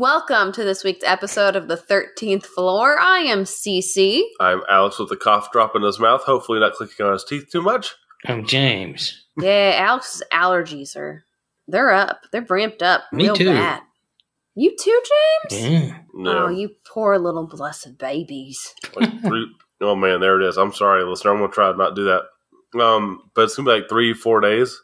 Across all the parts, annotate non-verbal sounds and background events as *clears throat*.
Welcome to this week's episode of the 13th Floor. I am Cece. I'm Alex with a cough drop in his mouth, hopefully not clicking on his teeth too much. I'm James. Yeah, Alex's allergies are they're up. They're ramped up Me real too. bad. You too, James? Yeah. No. Oh, you poor little blessed babies. like *laughs* three, oh man, there it is. I'm sorry, listener. I'm gonna try to not do that. Um, but it's gonna be like three, four days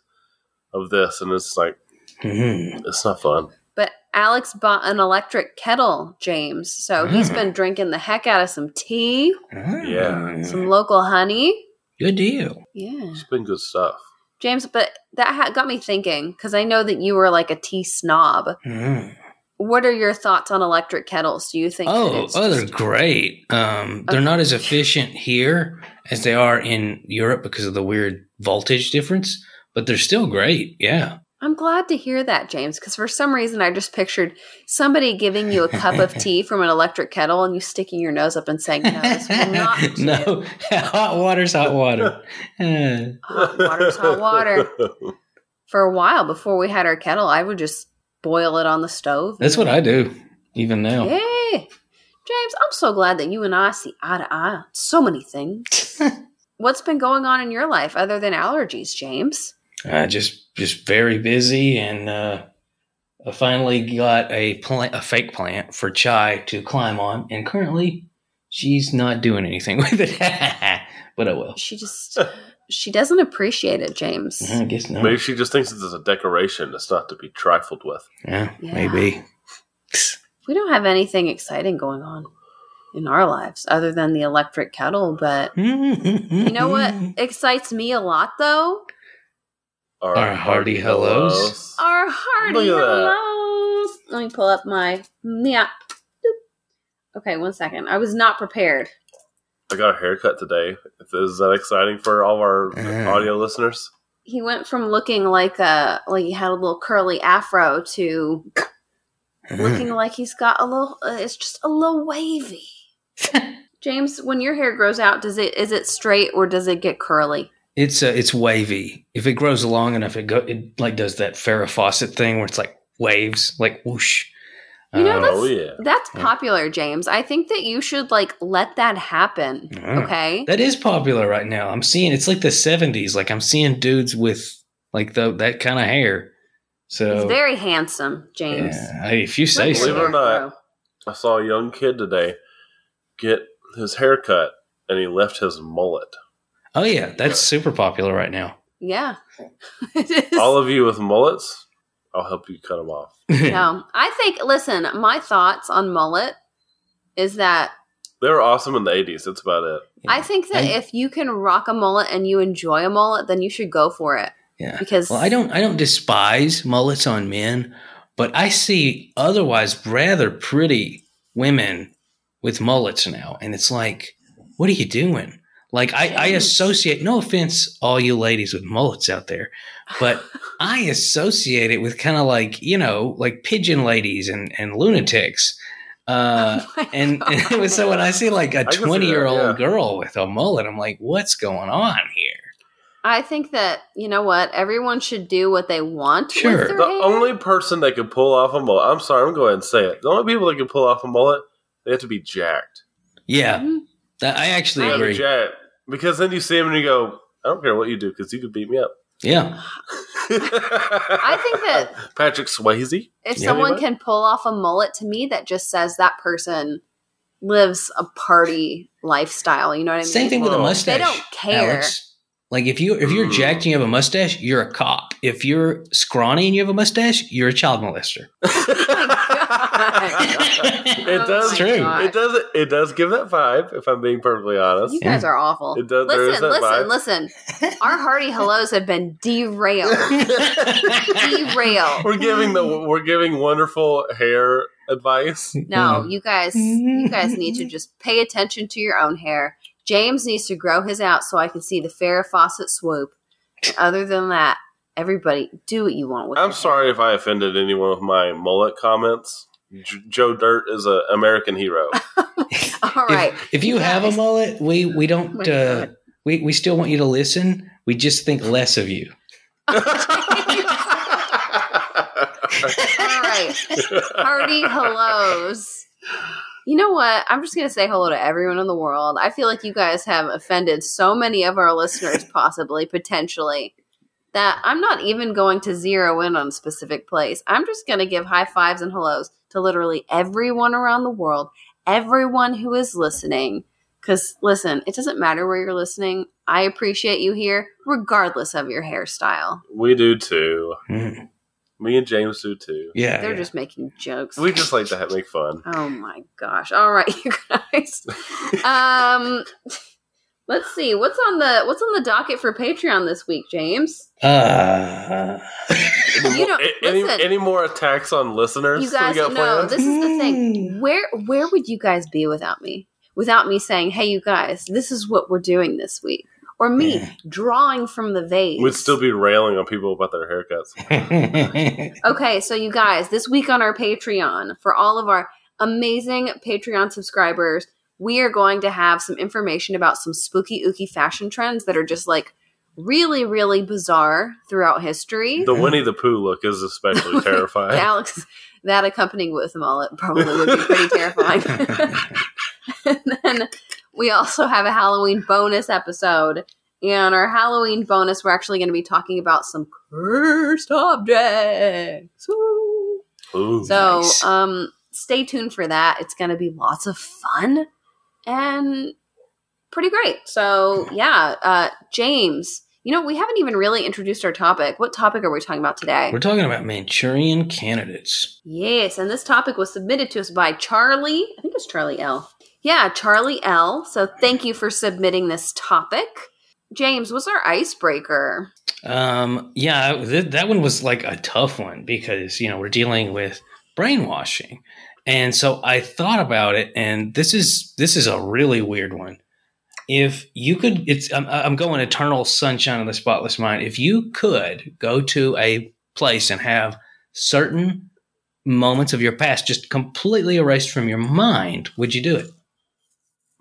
of this, and it's like Mhm. it's not fun. But Alex bought an electric kettle, James. So he's been drinking the heck out of some tea, Ah, Yeah. some local honey. Good deal. Yeah. It's been good stuff. James, but that ha- got me thinking because I know that you were like a tea snob. Mhm. What are your thoughts on electric kettles? Do you think? that Oh, it's oh, they're just- great. Um, they're Okay. not as efficient here as they are in Europe because of the weird voltage difference, but they're still great. Yeah. I'm glad to hear that, James, because for some reason I just pictured somebody giving you a cup of *laughs* tea from an electric kettle and you sticking your nose up and saying, "No, this will *laughs* not do." no, *laughs* hot water's hot water. Hot water's hot water. For a while before we had our kettle, I would just boil it on the stove. that's what I do, even now. Hey, James, I'm so glad that you and I see eye to eye on so many things. What's been going on in your life other than allergies, James? Uh, just just very busy, and uh, I finally got a plant, a fake plant for Chai to climb on, and currently she's not doing anything *laughs* with it. but I will. She just she doesn't appreciate it, James. I guess not. Maybe she just thinks it's a decoration. It's not to be trifled with. Yeah, Yeah. maybe. We don't have anything exciting going on in our lives other than the electric kettle, but *laughs* you know what excites me a lot though? Our hearty hellos. Our hearty Look at that. hellos. Let me pull up my yeah. Okay, one second. I was not prepared. I got a haircut today. Is that exciting for all of our Yeah. audio listeners? He went from looking like a like he had a little curly afro to looking like he's got a little. Uh, it's just a little wavy. *laughs* James, when your hair grows out, does it is it straight or does it get curly? It's uh, it's wavy. If it grows long enough, it go it like does that Farrah Fawcett thing where it's like waves, like whoosh. You know, Um, that's- Oh yeah. That's popular, James. I think that you should like let that happen. Yeah. Okay. That is popular right now. I'm seeing it's like the 70s. Like I'm seeing dudes with like the that kind of hair. So He's very handsome, James. yeah, hey, if you say Let your Believe it so. or not. I saw a young kid today get his hair cut, and he left his mullet. Oh yeah, that's super popular right now. Yeah. *laughs* All of you with mullets, I'll help you cut them off. *laughs* no, I think. Listen, my thoughts on mullet is that They were awesome in the '80s. That's about it. I think that I- if you can rock a mullet and you enjoy a mullet, then you should go for it yeah. because Well, I don't I don't despise mullets on men, but I see otherwise rather pretty women with mullets now, and it's like, what are you doing? Like I, I associate no offense, all you ladies with mullets out there, but *laughs* I associate it with kind of like you know like pigeon ladies and and lunatics. Uh, *laughs* Oh and, *laughs* and so when I see like a can see that, twenty year old yeah. girl with a mullet, I'm like, what's going on here? I think that you know what everyone should do what they want. Sure. with their The hair. only person that can pull off a mullet, I'm sorry, I'm going to go ahead and say it. The only people that can pull off a mullet, they have to be jacked. Yeah, Mhm. That, I actually They have agree. jacked. Because then you see him and you go, I don't care what you do because you could beat me up. Yeah. *laughs* I think that Patrick Swayze. if Yeah. someone Anybody? can pull off a mullet to me that just says that person lives a party lifestyle you know what i mean Same thing with a mustache. they don't care Alex. Like if you if you're Mm. jacked and you have a mustache, you're a cop. If you're scrawny and you have a mustache, you're a child molester. *laughs* *laughs* it Oh does. my true. God. It does. It does give that vibe. If I'm being perfectly honest. you guys are awful It does- listen listen vibe. listen our hearty hellos have been derailed *laughs* derailed we're giving the we're giving wonderful hair advice. no you guys you guys need to just pay attention to your own hair james needs to grow his out so i can see the Farrah Fawcett swoop other than that everybody do what you want with I'm your hair. sorry if I offended anyone with my mullet comments. J- Joe Dirt is an American hero. *laughs* all right If, if you have a mullet, we we don't uh, we we still want you to listen. We just think less of you. All right. Hearty hellos. You know what? I'm just going to say hello to everyone in the world. I feel like you guys have offended so many of our listeners, possibly, potentially, that I'm not even going to zero in on a specific place. I'm just going to give high fives and hellos to literally everyone around the world, everyone who is listening. Because listen, it doesn't matter where you're listening. I appreciate you here, regardless of your hairstyle. We do too. Mm. Me and James do too. Yeah. They're yeah. just making jokes. We just like to have, make fun. Oh my gosh. All right, *laughs* you guys. *laughs* um let's see. What's on the what's on the docket for Patreon this week, James? Uh, Any, You more, know, any, listen. any more attacks on listeners? You guys we know planned? this is the thing. Where where would you guys be without me? Without me saying, "Hey you guys, this is what we're doing this week." Or me Yeah. drawing from the vase. We'd still be railing on people about their haircuts. *laughs* Okay, so you guys, this week on our Patreon, for all of our amazing Patreon subscribers, we are going to have some information about some spooky, ooky fashion trends that are just like really, really bizarre throughout history. The Winnie the Pooh look is especially *laughs* terrifying. Alex, that accompanying with a mullet probably would be pretty terrifying. *laughs* and then we also have a Halloween bonus episode. And our Halloween bonus, we're actually going to be talking about some cursed objects. Woo. Ooh. So, Nice. um, stay tuned for that. It's going to be lots of fun and pretty great. So, yeah, uh, James, you know, we haven't even really introduced our topic. What topic are we talking about today? We're talking about Manchurian candidates. Yes, and this topic was submitted to us by Charlie. I think it's Charlie L. Yeah, Charlie L. So thank you for submitting this topic. James, what's our icebreaker? Um, yeah, th- that one was like a tough one because you know we're dealing with brainwashing, and so I thought about it, and this is this is a really weird one. If you could, it's I'm, I'm going eternal sunshine of the spotless mind. If you could go to a place and have certain moments of your past just completely erased from your mind, would you do it?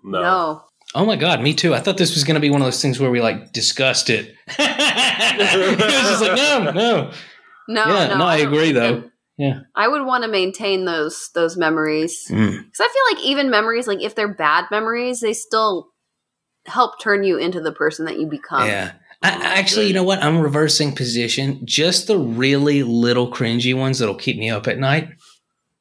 no. no. Oh my god, me too. I thought this was going to be one of those things where we like discussed it. *laughs* it was just like no, no. No, yeah, no, no, I don't agree think though. That- Yeah. I would want to maintain those those memories Mm. because I feel like even memories, like if they're bad memories, they still help turn you into the person that you become. yeah. I, I- actually, you know what? I'm reversing position. Just the really little cringy ones that'll keep me up at night.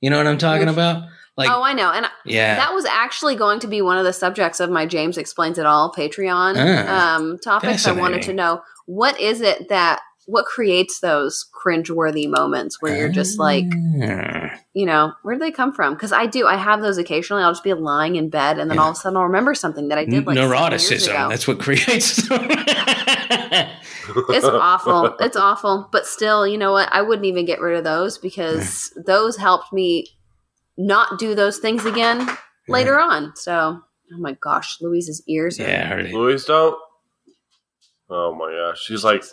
You know what I'm talking Which- about? Like, oh, I know, and yeah. that was actually going to be one of the subjects of my James explains it all Patreon Ah, um, topics. I wanted to know what is it that what creates those cringeworthy moments where you're just like, Ah. you know, where do they come from? Because I do, I have those occasionally. I'll just be lying in bed, and then all of a sudden I'll remember something that I did like neuroticism. That's what creates. *laughs* It's *laughs* awful. It's awful. But still, you know what? I wouldn't even get rid of those because those helped me not do those things again later on. So, oh my gosh, Louise's ears. Are, yeah, I heard it. Louise, don't. Oh my gosh, she's like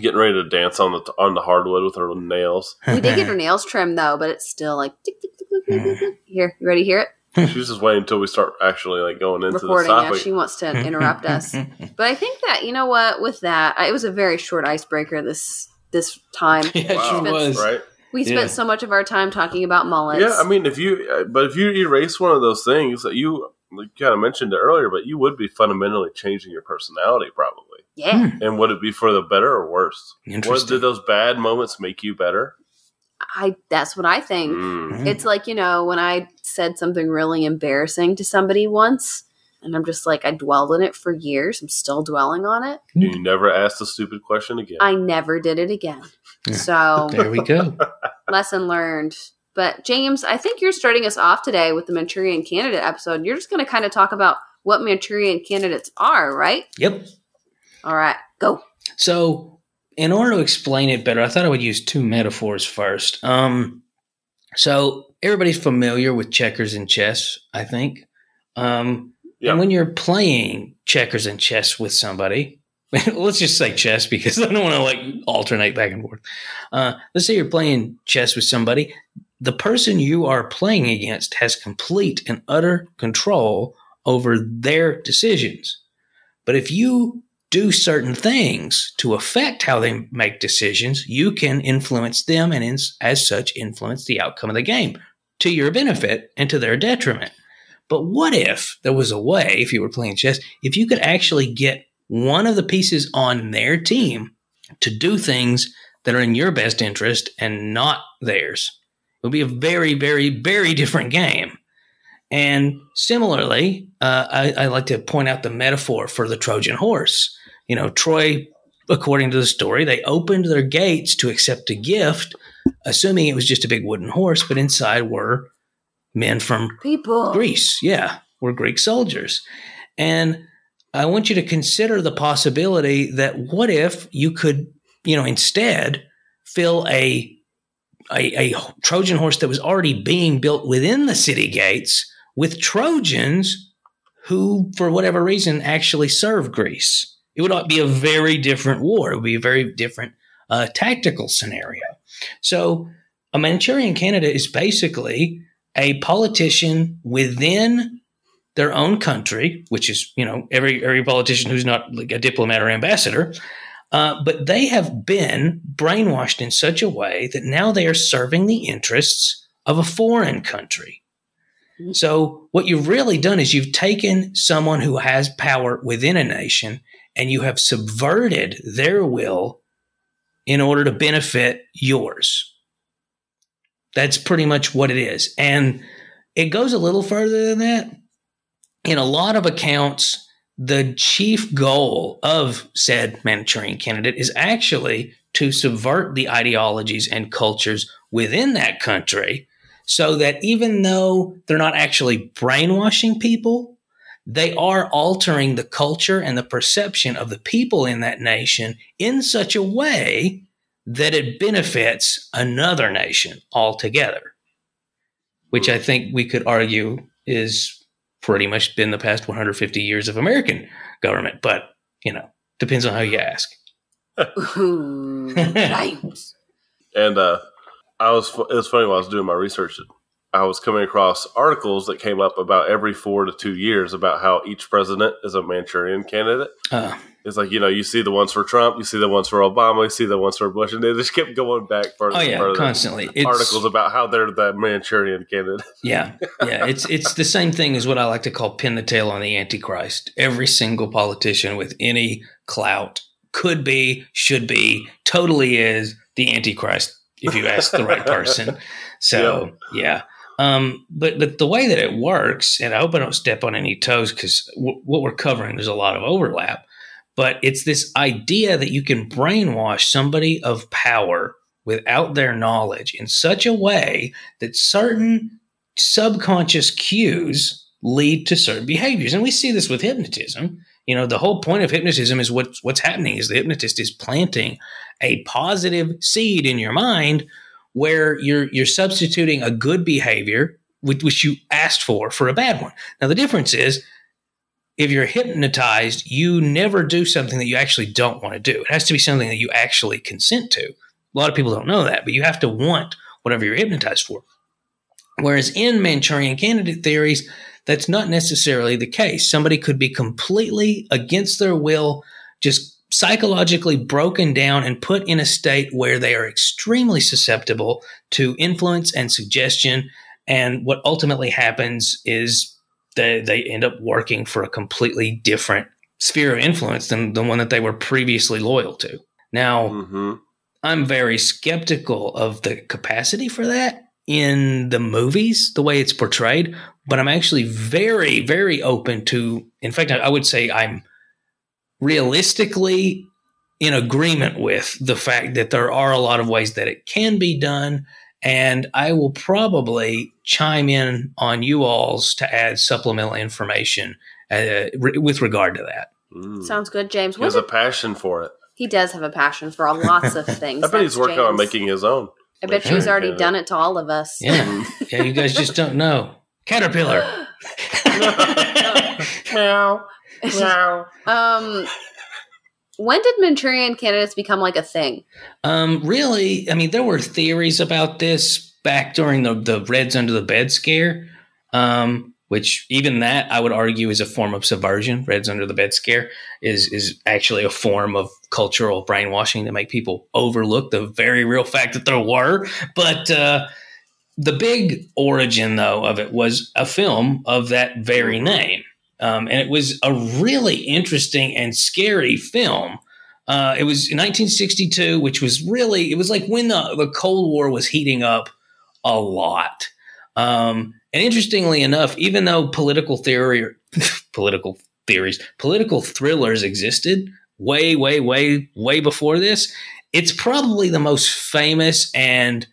getting ready to dance on the on the hardwood with her nails. *laughs* We did get her nails trimmed though, but it's still like tick, tick, tick, tick, tick, tick, tick. here. You ready to hear it? She's just waiting until we start actually like going into Recording. the Yeah, topic. she wants to interrupt us. *laughs* But I think that you know what? With that, I, it was a very short icebreaker this this time. *laughs* yeah, Wow. she was. right? We spent Yeah. so much of our time talking about mullets. Yeah, I mean, if you uh, but if you erase one of those things that you like, kind of mentioned it earlier, but you would be fundamentally changing your personality, probably. Yeah. Hmm. And would it be for the better or worse? What Interesting. did those bad moments make you better? I that's what I think. Mm. It's like, you know, when I said something really embarrassing to somebody once, and I'm just like, I dwelled in it for years. I'm still dwelling on it. Hmm. You never asked a stupid question again. I never did it again. Yeah. So, There we go. *laughs* lesson learned. But, James, I think you're starting us off today with the Manchurian candidate episode. You're just going to kind of talk about what Manchurian candidates are, right? Yep. All right, go. So, in order to explain it better, I thought I would use two metaphors first. Um, so everybody's familiar with checkers and chess, I think. Um, Yeah. And when you're playing checkers and chess with somebody, *laughs* let's just say chess because I don't want to like alternate back and forth. Uh, let's say you're playing chess with somebody. The person you are playing against has complete and utter control over their decisions. But if you do certain things to affect how they make decisions, you can influence them and, in, as such, influence the outcome of the game to your benefit and to their detriment. But what if there was a way, if you were playing chess, if you could actually get one of the pieces on their team to do things that are in your best interest and not theirs? It would be a very, very, very different game. And similarly, uh, I, I like to point out the metaphor for the Trojan horse. You know, Troy, according to the story, they opened their gates to accept a gift, assuming it was just a big wooden horse, but inside were men from People. Greece. Yeah, were Greek soldiers. And I want you to consider the possibility that what if you could, you know, instead fill a a, a Trojan horse that was already being built within the city gates with Trojans who, for whatever reason, actually serve Greece. It would be a very different war. It would be a very different uh, tactical scenario. So, a Manchurian candidate is basically a politician within their own country, which is, you know, every every politician who's not like a diplomat or ambassador, uh, but they have been brainwashed in such a way that now they are serving the interests of a foreign country. So, what you've really done is you've taken someone who has power within a nation and you have subverted their will in order to benefit yours. That's pretty much what it is. And it goes a little further than that. In a lot of accounts, the chief goal of said Manchurian candidate is actually to subvert the ideologies and cultures within that country so that even though they're not actually brainwashing people, they are altering the culture and the perception of the people in that nation in such a way that it benefits another nation altogether, which I think we could argue is pretty much been the past 150 years of American government. But, you know, depends on how you ask. *laughs* Ooh, right. And uh, I was it was funny while I was doing my research. I was coming across articles that came up about every four to two years about how each president is a Manchurian candidate. Uh, It's like you know, you see the ones for Trump, you see the ones for Obama, you see the ones for Bush, and they just kept going back further. oh and yeah, further. constantly. It's, articles about how they're the Manchurian candidate. *laughs* Yeah, yeah. It's it's the same thing as what I like to call pin the tail on the Antichrist. Every single politician with any clout could be, should be, totally is the Antichrist if you ask the right person. *laughs* So yeah. Um, but the, the way that it works, and I hope I don't step on any toes because w- what we're covering, there's a lot of overlap. But it's this idea that you can brainwash somebody of power without their knowledge in such a way that certain subconscious cues lead to certain behaviors. And we see this with hypnotism. You know, the whole point of hypnotism is what's what's happening is the hypnotist is planting a positive seed in your mind where you're you're substituting a good behavior which, which you asked for for a bad one. Now the difference is if you're hypnotized, you never do something that you actually don't want to do. It has to be something that you actually consent to. A lot of people don't know that, but you have to want whatever you're hypnotized for. Whereas in Manchurian candidate theories, that's not necessarily the case. Somebody could be completely against their will, just psychologically broken down and put in a state where they are extremely susceptible to influence and suggestion. And what ultimately happens is they, they end up working for a completely different sphere of influence than the one that they were previously loyal to. Now, hmm I'm very skeptical of the capacity for that in the movies, the way it's portrayed, but I'm actually very, very open to, in fact, I would say I'm realistically in agreement with the fact that there are a lot of ways that it can be done. And I will probably chime in on you all's to add supplemental information uh, re- with regard to that. Mm. Sounds good, James. He What has a passion for it. he does have a passion for lots of *laughs* things. I bet he's That's working on making his own. I bet you he's already done it to all of us. Yeah. *laughs* yeah, you guys just don't know. Caterpillar. *laughs* Meow. Meow. *laughs* um, when did Manchurian candidates become like a thing? Um, really, I mean, there were theories about this back during the the Reds under the bed scare. Um, which even that I would argue is a form of subversion. Reds under the bed scare is is actually a form of cultural brainwashing to make people overlook the very real fact that there were. But uh, the big origin, though, of it was a film of that very name, um, and it was a really interesting and scary film. Uh, it was in 1962, which was really it was like when the the Cold War was heating up a lot. Um, and interestingly enough, even though political theory, *laughs* political theories, political thrillers existed way, way, way, way before this, it's probably the most famous and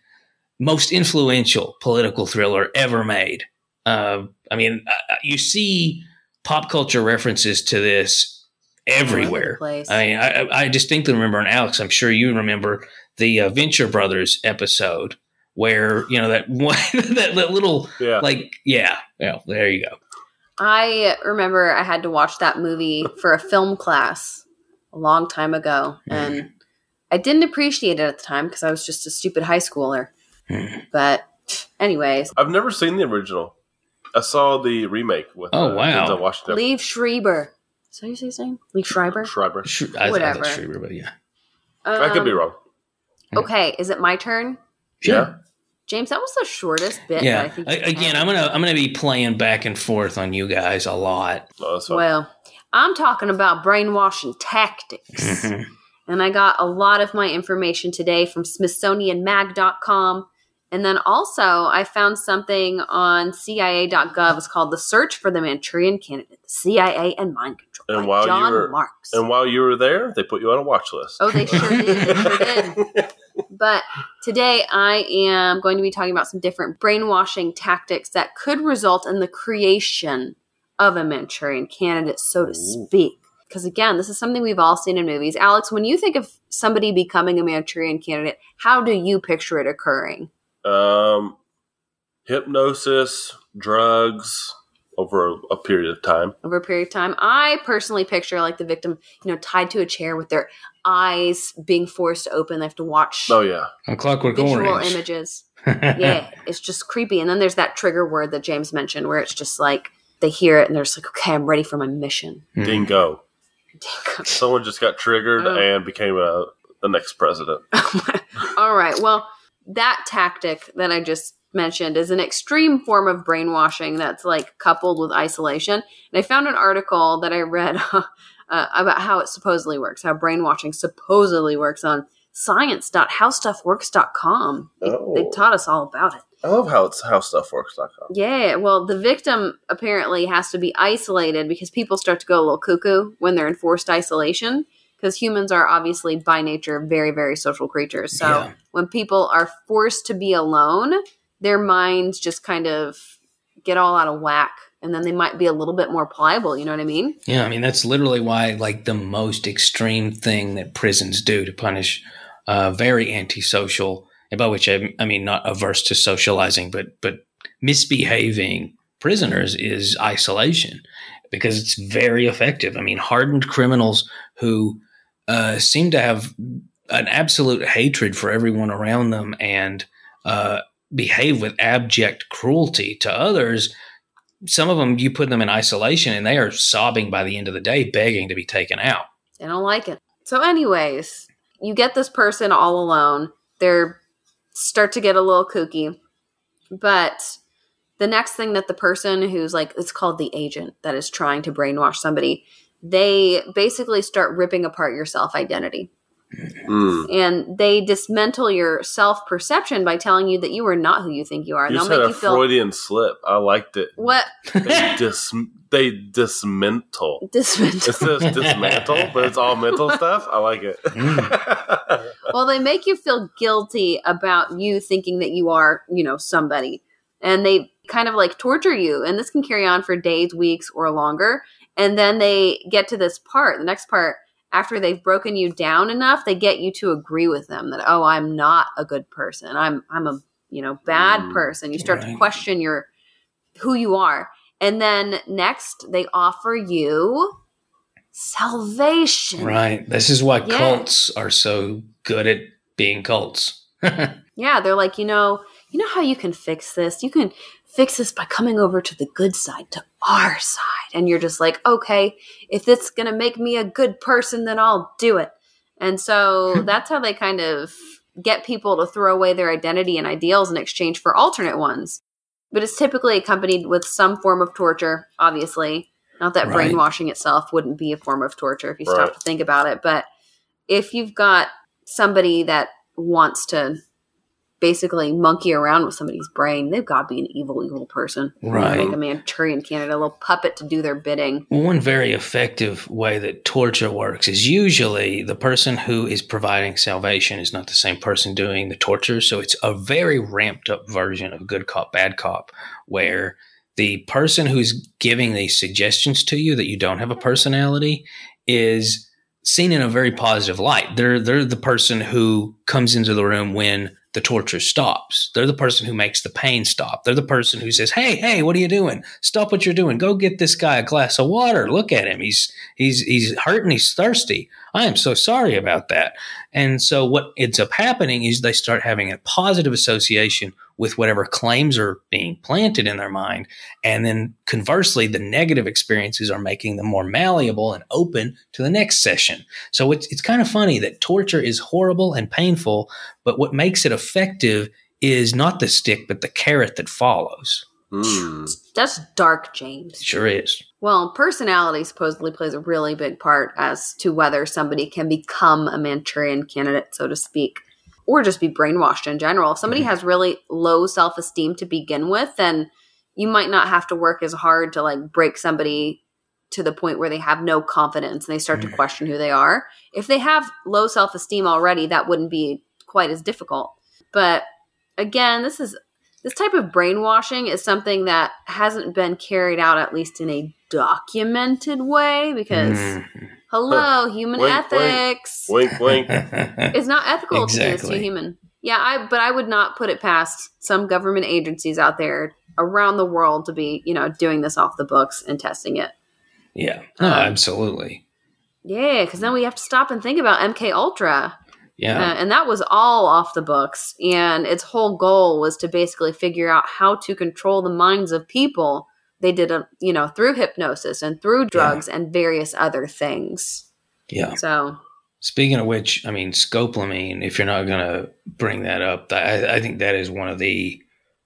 most influential political thriller ever made. Uh, I mean, uh, you see pop culture references to this everywhere. place. I mean, I, I distinctly remember, and Alex, I'm sure you remember the uh, Venture Brothers episode where you know that *laughs* one that, that little Yeah. like yeah, yeah. There you go. I remember I had to watch that movie for a film class a long time ago, and I didn't appreciate it at the time because I was just a stupid high schooler. Hmm. But, anyways, I've never seen the original. I saw the remake with Oh, uh, wow. Denzel Washington. Liev Schreiber. Is that how you say his name? Liev Schreiber? Schreiber. Sh- I, I Whatever. thought Schreiber, but yeah, I could be Um, wrong. Okay, is it my turn? Yeah. James, that was the shortest bit. that I yeah. think A- again, had. I'm gonna I'm gonna be playing back and forth on you guys a lot. No, that's fine. Well, I'm talking about brainwashing tactics. *laughs* And I got a lot of my information today from SmithsonianMag.com. And then also, I found something on CIA.gov. It's called The Search for the Manchurian Candidate, the CIA and Mind Control And by while you John were- Marks. and while you were there, they put you on a watch list. Oh, they sure did. They sure did. *laughs* But today I am going to be talking about some different brainwashing tactics that could result in the creation of a Manchurian candidate, so to Ooh. speak. Because again, this is something we've all seen in movies. Alex, when you think of somebody becoming a Manchurian candidate, how do you picture it occurring? Um, hypnosis, drugs over a, a period of time. over a period of time. I personally picture like the victim, you know, tied to a chair with their eyes being forced open. They have to watch Oh yeah, A Clockwork visual Orange. images. *laughs* yeah, it's just creepy. And then there's that trigger word that James mentioned where it's just like they hear it and they're just like, okay, I'm ready for my mission. Mhm. dingo. Someone just got triggered Oh. and became a the next president. *laughs* All right. Well, that tactic that I just mentioned is an extreme form of brainwashing that's like coupled with isolation. And I found an article that I read *laughs* uh, about how it supposedly works, how brainwashing supposedly works on science.howstuffworks.com. They, Oh. they taught us all about it. I love how it's how stuff works.com. Yeah, well, the victim apparently has to be isolated because people start to go a little cuckoo when they're in forced isolation. Because humans are obviously by nature very, very social creatures. So Yeah. when people are forced to be alone, their minds just kind of get all out of whack. And then they might be a little bit more pliable. You know what I mean? Yeah, I mean that's literally why like the most extreme thing that prisons do to punish uh, very antisocial, and by which I, I mean not averse to socializing, but but misbehaving prisoners is isolation because it's very effective. I mean, hardened criminals who uh, seem to have an absolute hatred for everyone around them and uh, behave with abject cruelty to others some of them you put them in isolation and they are sobbing by the end of the day begging to be taken out They don't like it. So, anyways, you get this person all alone. They're start to get a little kooky. But the next thing that the person who's like it's called the agent that is trying to brainwash somebody, they basically start ripping apart your self identity. Mm. And they dismantle your self perception by telling you that you are not who you think you are. You they'll had make a you feel Freudian slip. I liked it. what They *laughs* dis they dismantle. *laughs* dismantle. It says dismantle, but it's all mental *laughs* stuff. I like it. well, they make you feel guilty about you thinking that you are, you know, somebody. And they kind of like torture you. And this can carry on for days, weeks, or longer. And then they get to this part, the next part, after they've broken you down enough, they get you to agree with them that, oh, I'm not a good person. I'm I'm a you know bad Mm, person. You start to question your who you are. And then next they offer you salvation. right this is why Yeah. cults are so good at being cults *laughs* Yeah, they're like, you know, you know how you can fix this? You can fix this by coming over to the good side, to our side. And you're just like, okay, if it's going to make me a good person, then I'll do it. And so *laughs* that's how they kind of get people to throw away their identity and ideals in exchange for alternate ones. But it's typically accompanied with some form of torture, obviously. Not that Right. brainwashing itself wouldn't be a form of torture if you stop to think about it. But if you've got somebody that wants to basically monkey around with somebody's brain, they've got to be an evil, evil person. Right. Like a Manchurian candidate, a little puppet to do their bidding. One very effective way that torture works is usually the person who is providing salvation is not the same person doing the torture. So it's a very ramped up version of good cop, bad cop, where the person who's giving these suggestions to you that you don't have a personality is seen in a very positive light. They're they're the person who comes into the room when the torture stops. They're the person who makes the pain stop. They're the person who says, "Hey, hey, what are you doing? Stop what you're doing. Go get this guy a glass of water. Look at him. He's he's he's hurting. He's thirsty. I am so sorry about that." And so what ends up happening is they start having a positive association with whatever claims are being planted in their mind. And then conversely, the negative experiences are making them more malleable and open to the next session. So it's, it's kind of funny that torture is horrible and painful, but what makes it effective is not the stick, but the carrot that follows. Mm. That's dark, James. Sure is. Well, personality supposedly plays a really big part as to whether somebody can become a Manchurian candidate, so to speak, or just be brainwashed in general. If somebody has really low self esteem to begin with, then you might not have to work as hard to like break somebody to the point where they have no confidence and they start to question who they are. If they have low self esteem already, that wouldn't be quite as difficult. But again, this is this type of brainwashing is something that hasn't been carried out at least in a documented way because Mm. Hello human Wink, wink. ethics Wink, wink. *laughs* it's not ethical to do this to a human yeah i but i would not put it past some government agencies out there around the world to be you know doing this off the books and testing it yeah. No, Um, absolutely. yeah because then we have to stop and think about mk ultra Yeah. Uh, and that was all off the books. And its whole goal was to basically figure out how to control the minds of people. They did a, you know, through hypnosis and through drugs and various other things. yeah. So, Speaking of which, I mean, scopolamine, if you're not going to bring that up, I, I think that is one of the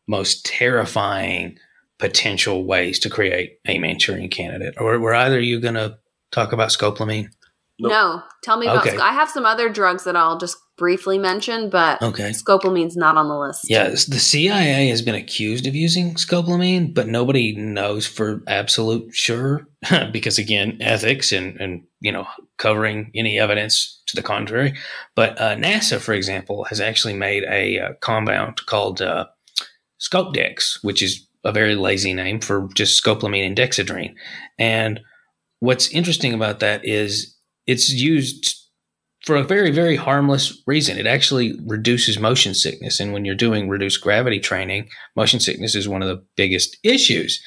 most terrifying potential ways to create a Manchurian candidate. Or were either you going to talk about scopolamine? Nope. no, tell me about. Okay. sc- I have some other drugs that I'll just briefly mention, but Okay. scopolamine's not on the list. Yeah, the CIA has been accused of using scopolamine, but nobody knows for absolute sure *laughs* because again, ethics and and you know covering any evidence to the contrary. But uh, NASA, for example, has actually made a uh, compound called uh, Scopedex, which is a very lazy name for just scopolamine and dexedrine. And what's interesting about that is it's used for a very, very harmless reason. It actually reduces motion sickness. And when you're doing reduced gravity training, motion sickness is one of the biggest issues.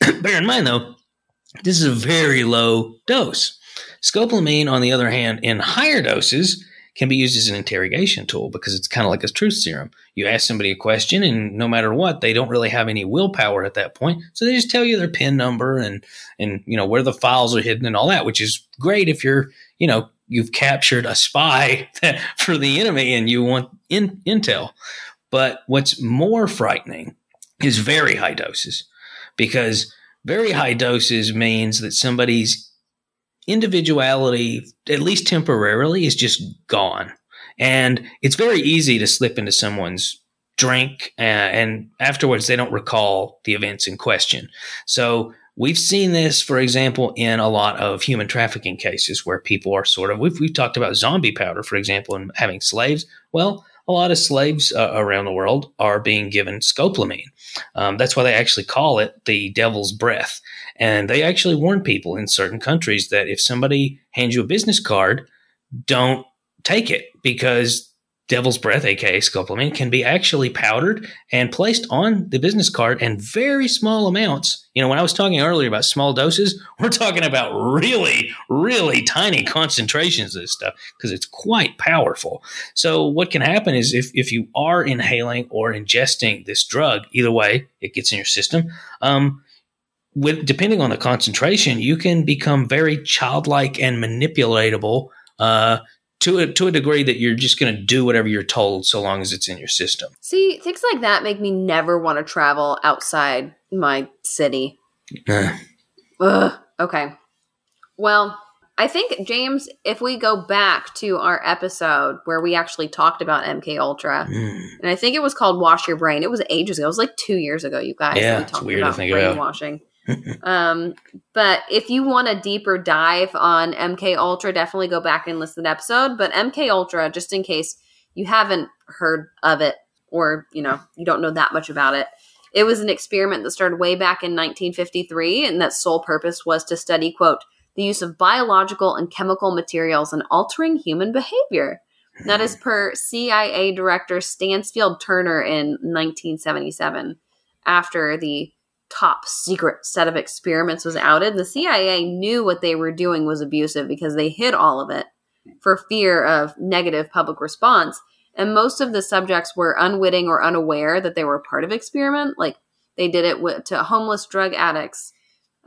*clears throat* Bear in mind, though, this is a very low dose. Scopolamine, on the other hand, in higher doses, can be used as an interrogation tool because it's kind of like a truth serum. You ask somebody a question, and no matter what, they don't really have any willpower at that point, so they just tell you their PIN number and and you know where the files are hidden and all that, which is great if you're you know you've captured a spy *laughs* for the enemy and you want in, intel. But what's more frightening is very high doses because very high doses means that somebody's individuality, at least temporarily, is just gone. And it's very easy to slip into someone's drink, uh, and afterwards they don't recall the events in question. So we've seen this, for example, in a lot of human trafficking cases where people are sort of, we've, we've talked about zombie powder, for example, and having slaves. Well, a lot of slaves uh, around the world are being given scopolamine. Um, that's why they actually call it the devil's breath. And they actually warn people in certain countries that if somebody hands you a business card, don't take it because devil's breath, aka scopolamine, can be actually powdered and placed on the business card in very small amounts. You know, when I was talking earlier about small doses, *laughs* we're talking about really, really tiny concentrations of this stuff because it's quite powerful. So, what can happen is if, if you are inhaling or ingesting this drug, either way, it gets in your system. Um, with depending on the concentration, you can become very childlike and manipulatable uh, to a, to a degree that you're just going to do whatever you're told so long as it's in your system. See, things like that make me never want to travel outside my city. Ugh. Okay. Well, I think James, if we go back to our episode where we actually talked about MK Ultra, Mm. and I think it was called "Wash Your Brain." It was ages ago. It was like two years ago, you guys. Yeah, we it's weird to about brainwashing. about. Um, but if you want a deeper dive on MK Ultra, definitely go back and listen to the episode. But MK Ultra, just in case you haven't heard of it or you know you don't know that much about it, it was an experiment that started way back in 1953, and that sole purpose was to study quote the use of biological and chemical materials in altering human behavior. That is *laughs* per CIA Director Stansfield Turner in 1977. After the top secret set of experiments was outed, the CIA knew what they were doing was abusive because they hid all of it for fear of negative public response. And most of the subjects were unwitting or unaware that they were part of experiment. Like they did it with, to homeless drug addicts,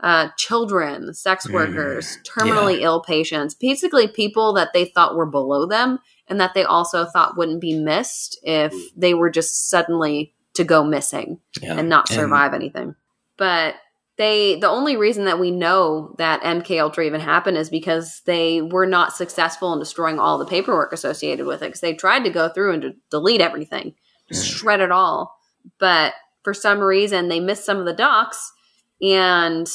uh, children, sex Mm, workers, terminally ill patients, basically people that they thought were below them and that they also thought wouldn't be missed if they were just suddenly to go missing Yeah. and not And- survive anything. But they the only reason that we know that MK Ultra even happened is because they were not successful in destroying all the paperwork associated with it because they tried to go through and delete everything, just Mm. shred it all. But for some reason they missed some of the docs and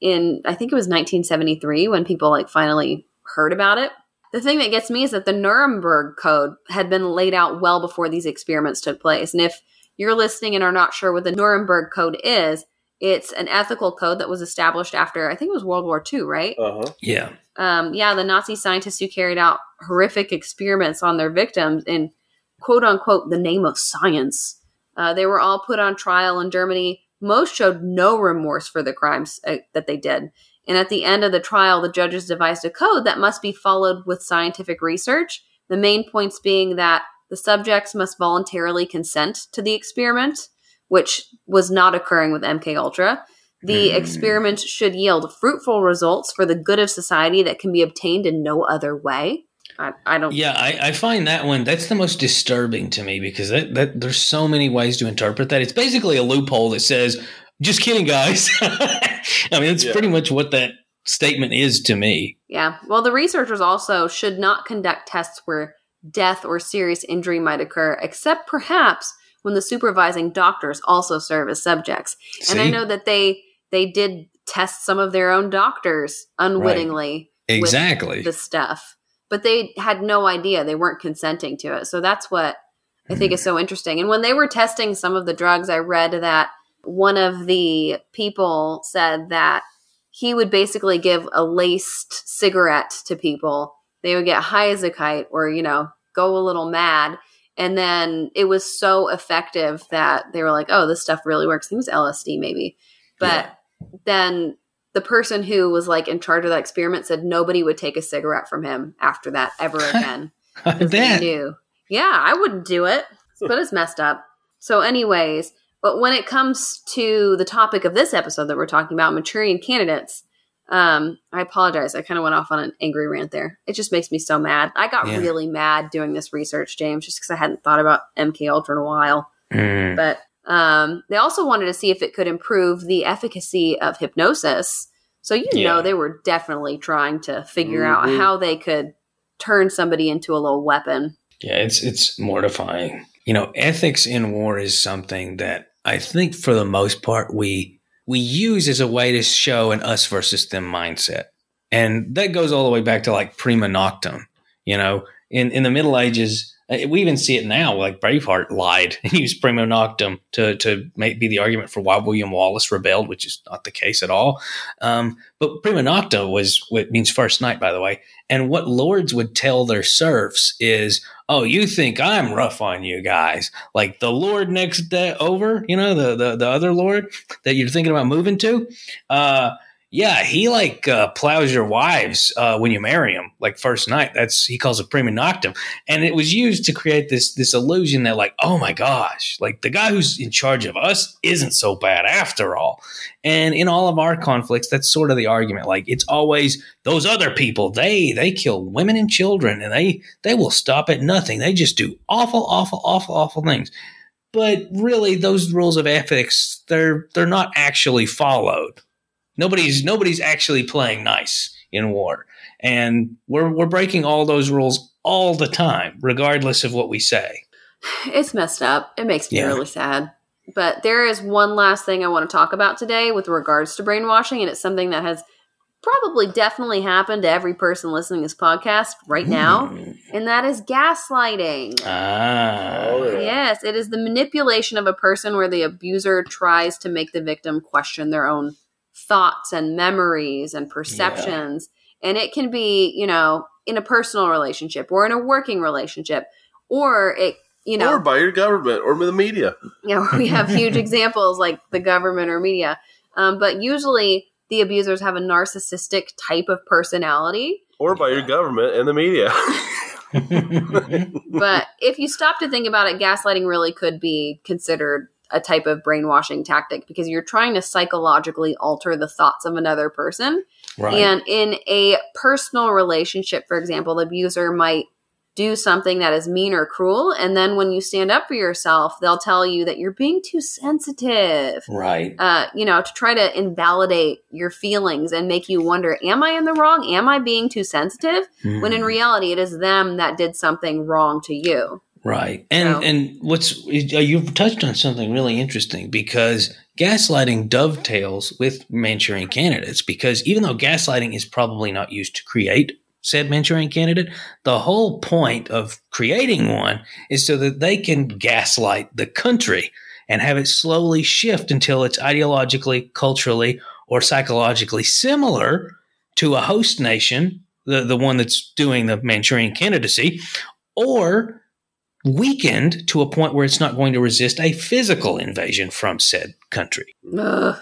in I think it was 1973 when people like finally heard about it. The thing that gets me is that the Nuremberg Code had been laid out well before these experiments took place. And if you're listening and are not sure what the Nuremberg Code is, it's an ethical code that was established after I think it was World War II, right? Uh huh. yeah. um, yeah, the Nazi scientists who carried out horrific experiments on their victims in quote unquote the name of science. Uh, they were all put on trial in Germany. Most showed no remorse for the crimes uh, that they did. And at the end of the trial, the judges devised a code that must be followed with scientific research. The main points being that the subjects must voluntarily consent to the experiment, which was not occurring with MK Ultra. The Hmm. experiment should yield fruitful results for the good of society that can be obtained in no other way. I, I don't. Yeah, I, I find that one that's the most disturbing to me because that, that there's so many ways to interpret that. It's basically a loophole that says, "Just kidding, guys." *laughs* I mean, it's Yeah. pretty much what that statement is to me. Yeah. Well, the researchers also should not conduct tests where death or serious injury might occur, except perhaps when the supervising doctors also serve as subjects. And I know that they they did test some of their own doctors unwittingly exactly. with the stuff, but they had no idea. They weren't consenting to it. So that's what I think is hmm. so interesting. And when they were testing some of the drugs, I read that one of the people said that he would basically give a laced cigarette to people. They would get high as a kite or, you know, go a little mad. And then it was so effective that they were like, oh, this stuff really works. I think it was LSD maybe. But then the person who was like in charge of that experiment said nobody would take a cigarette from him after that ever *laughs* again *laughs* because they knew. Yeah, I wouldn't do it, *laughs* but it's messed up. So, anyways, but when it comes to the topic of this episode that we're talking about, Manchurian candidates, um, I apologize. I kind of went off on an angry rant there. It just makes me so mad. I got Yeah. really mad doing this research, James, just because I hadn't thought about MK Ultra in a while. Mm. But um, they also wanted to see if it could improve the efficacy of hypnosis. So you Yeah. know they were definitely trying to figure out Mhm. how they could turn somebody into a little weapon. Yeah, it's it's mortifying. You know, ethics in war is something that I think for the most part we we use as a way to show an us versus them mindset. And that goes all the way back to like prima noctem. You know, in, in the Middle Ages, We even see it now, like Braveheart lied *laughs* and used primo noctum to to make, be the argument for why William Wallace rebelled, which is not the case at all. Um, but prima nocta was what means first night, by the way. And what lords would tell their serfs is, "Oh, you think I'm rough on you guys? Like the lord next day over, you know, the the, the other lord that you're thinking about moving to." Uh, yeah, he like uh, plows your wives uh, when you marry him, like first night. That's he calls it prima noctum, and it was used to create this this illusion that like, oh my gosh, like the guy who's in charge of us isn't so bad after all. And in all of our conflicts, that's sort of the argument. Like it's always those other people. They they kill women and children, and they they will stop at nothing. They just do awful, awful, awful, awful things. But really, those rules of ethics they're they're not actually followed. Nobody's nobody's actually playing nice in war, and we're we're breaking all those rules all the time, regardless of what we say. It's messed up. It makes me Yeah. really sad. But there is one last thing I want to talk about today with regards to brainwashing, and it's something that has probably definitely happened to every person listening to this podcast right now, Mm. and that is gaslighting. Ah. Oh, yeah. Yes, it is the manipulation of a person where the abuser tries to make the victim question their own thoughts and memories and perceptions. And it can be, you know, in a personal relationship or in a working relationship, or it, you know, or by your government or the media. you *laughs* know, we have huge *laughs* examples like the government or media. Um, but usually the abusers have a narcissistic type of personality. Or by your government and the media. *laughs* But if you stop to think about it, gaslighting really could be considered a type of brainwashing tactic because you're trying to psychologically alter the thoughts of another person. right. And in a personal relationship, for example, the abuser might do something that is mean or cruel. And then when you stand up for yourself, they'll tell you that you're being too sensitive. right. Uh, you know, to try to invalidate your feelings and make you wonder, am I in the wrong? Am I being too sensitive? When in Mm. reality, it is them that did something wrong to you. Right. And So- and what's uh, you've touched on something really interesting because gaslighting dovetails with Manchurian candidates because even though gaslighting is probably not used to create said Manchurian candidate, the whole point of creating one is so that they can gaslight the country and have it slowly shift until it's ideologically, culturally, or psychologically similar to a host nation, the, the one that's doing the Manchurian candidacy, or weakened to a point where it's not going to resist a physical invasion from said country. Ugh.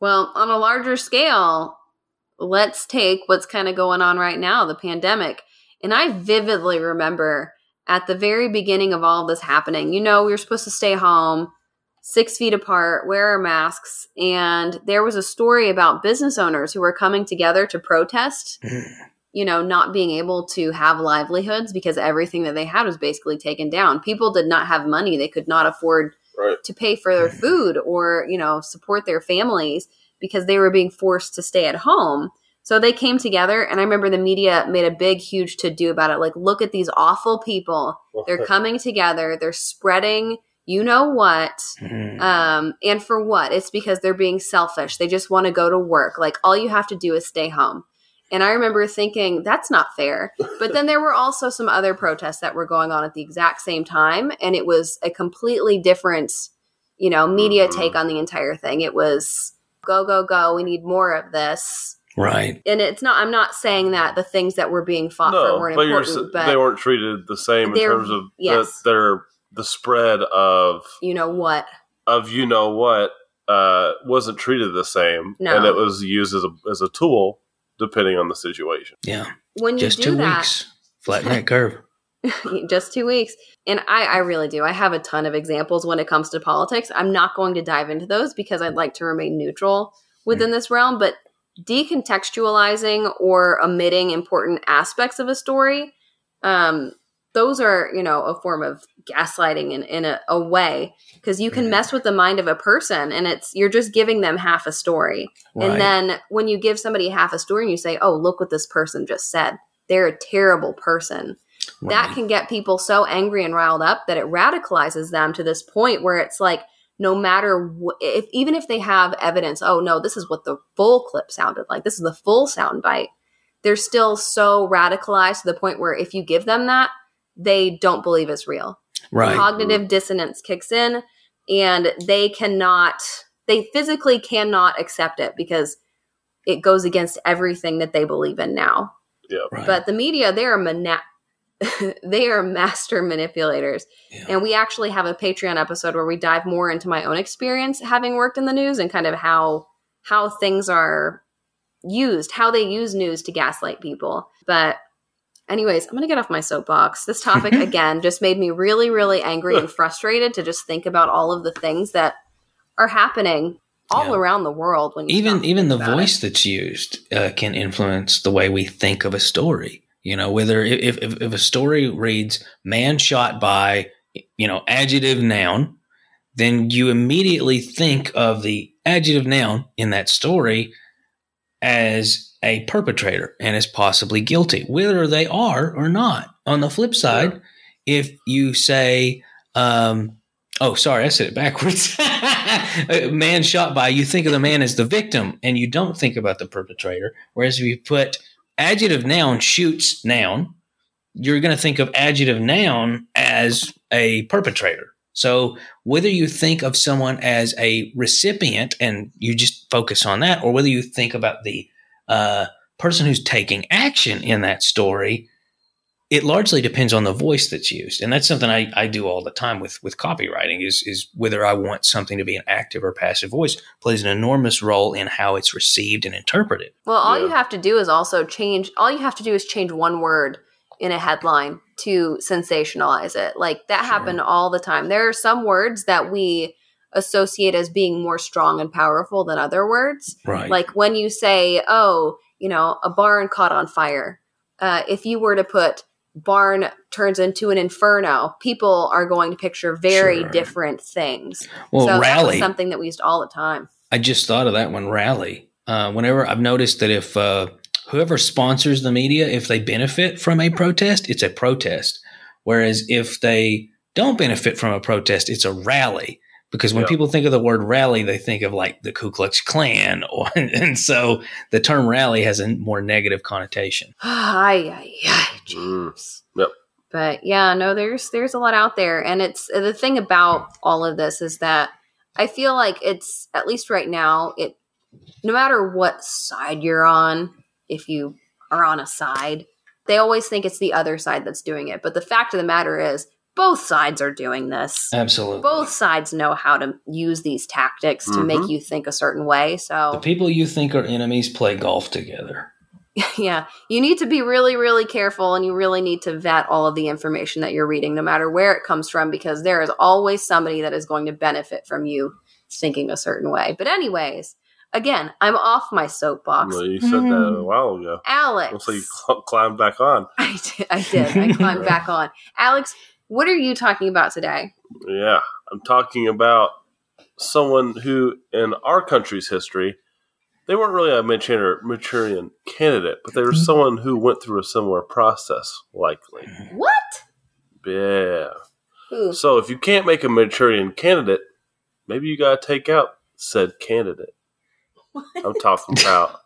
Well, on a larger scale, let's take what's kind of going on right now the pandemic. And I vividly remember at the very beginning of all of this happening, you know, we were supposed to stay home six feet apart, wear our masks. And there was a story about business owners who were coming together to protest, mm. You know, not being able to have livelihoods because everything that they had was basically taken down. People did not have money, they could not afford Right. to pay for their *laughs* food or you know support their families because they were being forced to stay at home. So they came together and i remember the media made a big huge to do about it. Like look at these awful people. They're coming together. They're spreading you know what Mhm. um, and for what? It's because they're being selfish. They just want to go to work. Like all you have to do is stay home and i remember thinking that's not fair but then there were also some other protests that were going on at the exact same time and it was a completely different you know media Mhm. take on the entire thing it was go go go we need more of this right. and it's not i'm not saying that the things that were being fought for weren't but, important but they weren't treated the same in terms of yes. the, their the spread of you know what of you know what uh, wasn't treated the same, No. and it was used as a as a tool depending on the situation. Yeah. when you Just do two that weeks. Flatten that *laughs* curve. just two weeks. And I, I really do. I have a ton of examples when it comes to politics. I'm not going to dive into those because I'd like to remain neutral within this realm. But decontextualizing or omitting important aspects of a story, um, those are, you know, a form of gaslighting in, in a, a way because you can mess with the mind of a person and it's you're just giving them half a story. Right. And then when you give somebody half a story and you say, oh, look what this person just said, they're a terrible person that can get people so angry and riled up that it radicalizes them to this point where it's like no matter wh- if even if they have evidence oh no this is what the full clip sounded like this is the full sound bite they're still so radicalized to the point where if you give them that they don't believe is real. Right. Cognitive dissonance kicks in and they cannot they physically cannot accept it because it goes against everything that they believe in now. right. But the media, they are mana- *laughs* they are master manipulators. Yeah. And we actually have a Patreon episode where we dive more into my own experience having worked in the news and kind of how how things are used, how they use news to gaslight people. But anyways, I'm going to get off my soapbox. This topic *laughs* again just made me really really angry and frustrated to just think about all of the things that are happening all Yeah. around the world when you even even the about it. voice that's used uh, can influence the way we think of a story. You know, whether if, if if a story reads "man shot by," you know, adjective noun, then you immediately think of the adjective noun in that story as a perpetrator and is possibly guilty, whether they are or not. On the flip side, if you say, um, oh, sorry, I said it backwards. *laughs* A man shot by, you think of the man as the victim and you don't think about the perpetrator. Whereas if you put adjective noun shoots noun, you're going to think of adjective noun as a perpetrator. So whether you think of someone as a recipient and you just focus on that, or whether you think about the uh, person who's taking action in that story, it largely depends on the voice that's used. And that's something I, I do all the time with, with copywriting is, is whether I want something to be an active or passive voice plays an enormous role in how it's received and interpreted. Well, all Yeah. you have to do is also change. All you have to do is change one word in a headline to sensationalize it. Like that Sure. happened all the time. There are some words that we associate as being more strong and powerful than other words. Right. Like when you say, "Oh, you know, a barn caught on fire." Uh, if you were to put barn turns into an inferno, people are going to picture very Sure. different things. well, so rally. something that we used all the time. I just thought of that one, rally. Uh, whenever I've noticed that if uh, whoever sponsors the media, if they benefit from a protest, it's a protest. Whereas if they don't benefit from a protest, it's a rally. Because when Yeah. people think of the word rally, they think of like the Ku Klux Klan, *laughs* or, and so the term rally has a more negative connotation. *gasps* Ay, ay, ay, Mm. James. Yep. But yeah, no, there's there's a lot out there, and it's the thing about all of this is that I feel like it's at least right now it no matter what side you're on, if you are on a side, they always think it's the other side that's doing it. But the fact of the matter is, both sides are doing this. Absolutely. Both sides know how to use these tactics to make Mhm. you think a certain way. So the So people you think are enemies play golf together. *laughs* yeah, you need to be really, really careful and you really need to vet all of the information that you're reading, no matter where it comes from, because there is always somebody that is going to benefit from you thinking a certain way. But, anyways, again, I'm off my soapbox. Well, you said that a while ago. Alex. Looks like you cl- climbed back on. I did. I did. I *laughs* climbed back on. Alex, what are you talking about today? Yeah, I'm talking about someone who, in our country's history, they weren't really a Manchurian, Manchurian candidate, but they were mm-hmm. someone who went through a similar process, likely. What? Yeah. Who? So if you can't make a Manchurian candidate, maybe you got to take out said candidate. *laughs* I'm talking about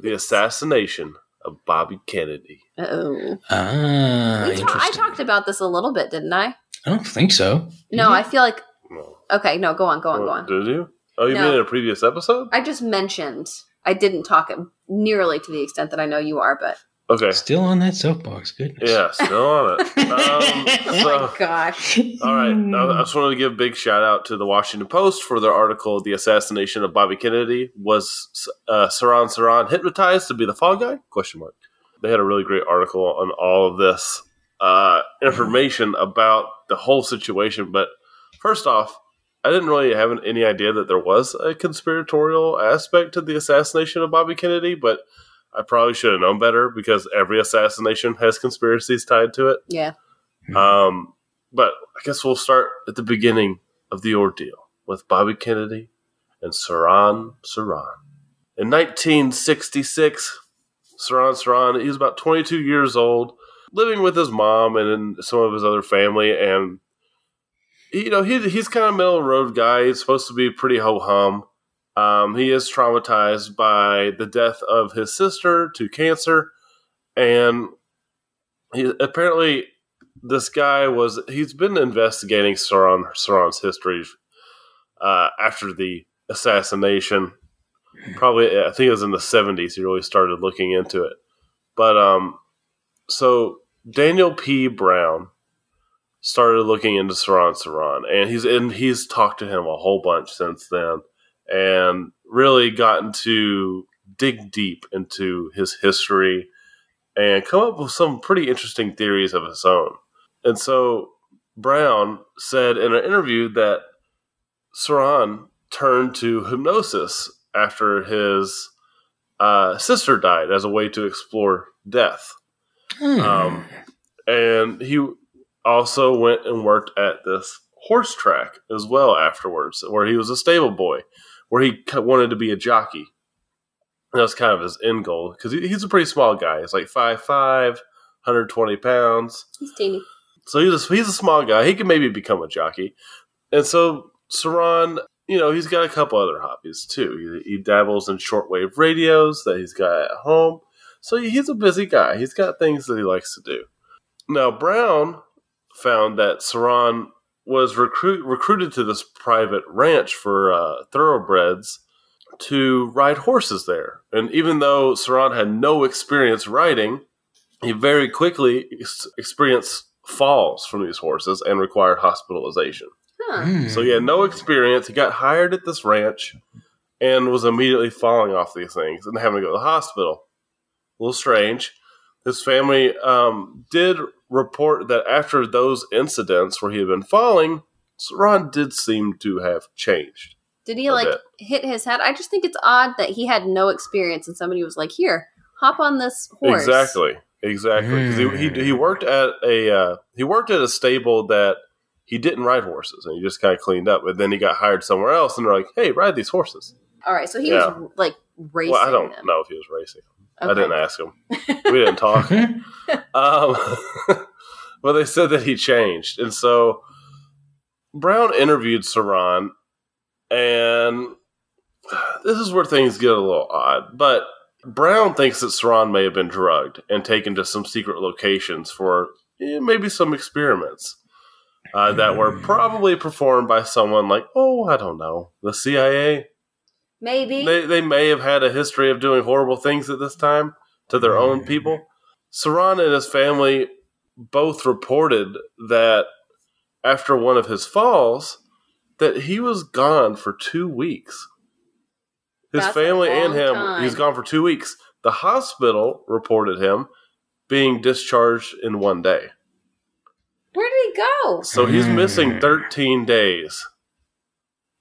the assassination of Bobby Kennedy. Oh. Ah, ta- I interesting. talked about this a little bit, didn't I? I don't think so. No, I feel like. No. Okay, no, go on, go on, go on. Did you? Oh, you No. mean in a previous episode? I just mentioned I didn't talk nearly to the extent that I know you are, but Okay. Still on that soapbox. Goodness. Yeah, still on it. *laughs* Um, oh so, my gosh, all right. I, I just wanted to give a big shout out to the Washington Post for their article, "The Assassination of Bobby Kennedy Was uh, Sirhan Sirhan Hypnotized to Be the Fall Guy?" Question mark. They had a really great article on all of this uh, information about the whole situation. But first off, I didn't really have any idea that there was a conspiratorial aspect to the assassination of Bobby Kennedy, but I probably should have known better because every assassination has conspiracies tied to it. yeah, Um, but I guess we'll start at the beginning of the ordeal with Bobby Kennedy and Sirhan Sirhan. In 1966, Sirhan Sirhan, he was about 22 years old, living with his mom and some of his other family. And, you know, he, he's kind of middle of the road guy. He's supposed to be pretty ho hum. Um, he is traumatized by the death of his sister to cancer. And he apparently this guy was he's been investigating Sirhan Sirhan's history uh, after the assassination. Probably, I think it was in the seventies. He really started looking into it. But um, so Daniel P. Brown started looking into Sirhan Sirhan, and he's and he's talked to him a whole bunch since then, and really gotten to dig deep into his history and come up with some pretty interesting theories of his own. And so Brown said in an interview that Sirhan turned to hypnosis after his uh, sister died as a way to explore death. Hmm. Um, and he also went and worked at this horse track as well afterwards, where he was a stable boy, where he wanted to be a jockey. That was kind of his end goal because he, he's a pretty small guy. He's like 5'5, 120 pounds. He's teeny. So he's a, he's a small guy. He can maybe become a jockey. And so Sirhan, you know, he's got a couple other hobbies too. He, he dabbles in shortwave radios that he's got at home. So he's a busy guy. He's got things that he likes to do. Now Brown found that Sirhan was recruit, recruited to this private ranch for uh, thoroughbreds to ride horses there. And even though Sirhan had no experience riding, he very quickly ex- experienced falls from these horses and required hospitalization. Huh. Hmm. So he had no experience. He got hired at this ranch and was immediately falling off these things and having to go to the hospital. A little strange. His family um, did report that after those incidents where he had been falling, Sirhan did seem to have changed. Did he like bit. hit his head? I just think it's odd that he had no experience and somebody was like, "Here, hop on this horse." Exactly, exactly. Because he, he he worked at a uh, he worked at a stable that he didn't ride horses, and he just kind of cleaned up. But then he got hired somewhere else, and they're like, "Hey, ride these horses." All right, so he Yeah. was like racing. well, I don't them. know if he was racing. I didn't ask him. We didn't talk. *laughs* Um, *laughs* but they said that he changed, and so Brown interviewed Sirhan, and this is where things get a little odd. But Brown thinks that Sirhan may have been drugged and taken to some secret locations for eh, maybe some experiments uh, that were probably performed by someone like, oh, I don't know, the CIA. Maybe. They they may have had a history of doing horrible things at this time to their own mm-hmm. people. Sirhan and his family both reported that after one of his falls, that he was gone for two weeks. His That's family and him, time. he's gone for two weeks. The hospital reported him being discharged in one day. Where did he go? So he's missing mm-hmm. 13 days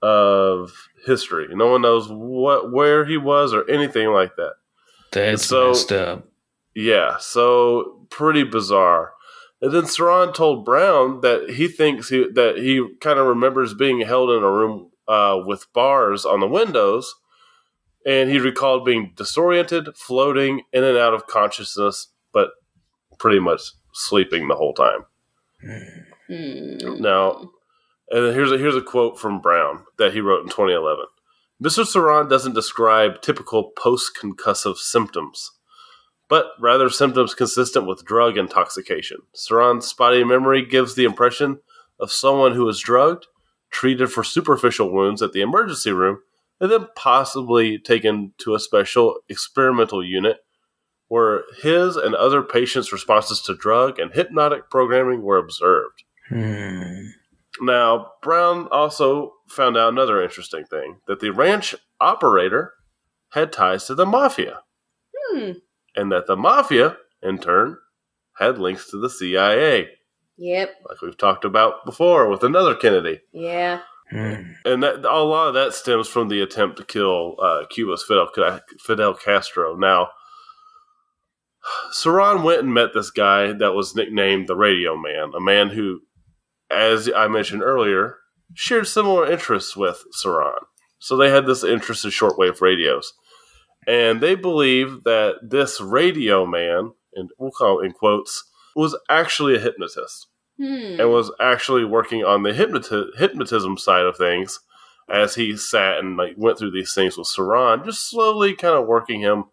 of history. No one knows what where he was or anything like that. That's So- messed up. Yeah, so pretty bizarre. And then Sirhan told Brown that he thinks he that he kind of remembers being held in a room uh, with bars on the windows, and he recalled being disoriented, floating in and out of consciousness, but pretty much sleeping the whole time. Hmm. Now, and here's a, here's a quote from Brown that he wrote in 2011. Mr. Sirhan doesn't describe typical post concussive symptoms, but rather symptoms consistent with drug intoxication. Sirhan's spotty memory gives the impression of someone who was drugged, treated for superficial wounds at the emergency room, and then possibly taken to a special experimental unit where his and other patients' responses to drug and hypnotic programming were observed. Hmm. Now, Brown also found out another interesting thing that the ranch operator had ties to the mafia, Hmm. and that the mafia, in turn, had links to the CIA, Yep. like we've talked about before with another Kennedy. Yeah. Hmm. And that, a lot of that stems from the attempt to kill uh, Cuba's Fidel, Fidel Castro. Now, Sirhan went and met this guy that was nicknamed the Radio Man, a man who, as I mentioned earlier, shared similar interests with Sirhan. So they had this interest in shortwave radios. And they believe that this radio man, and we'll call it in quotes, was actually a hypnotist Hmm. and was actually working on the hypnoti- hypnotism side of things as he sat and like went through these things with Sirhan, just slowly kind of working him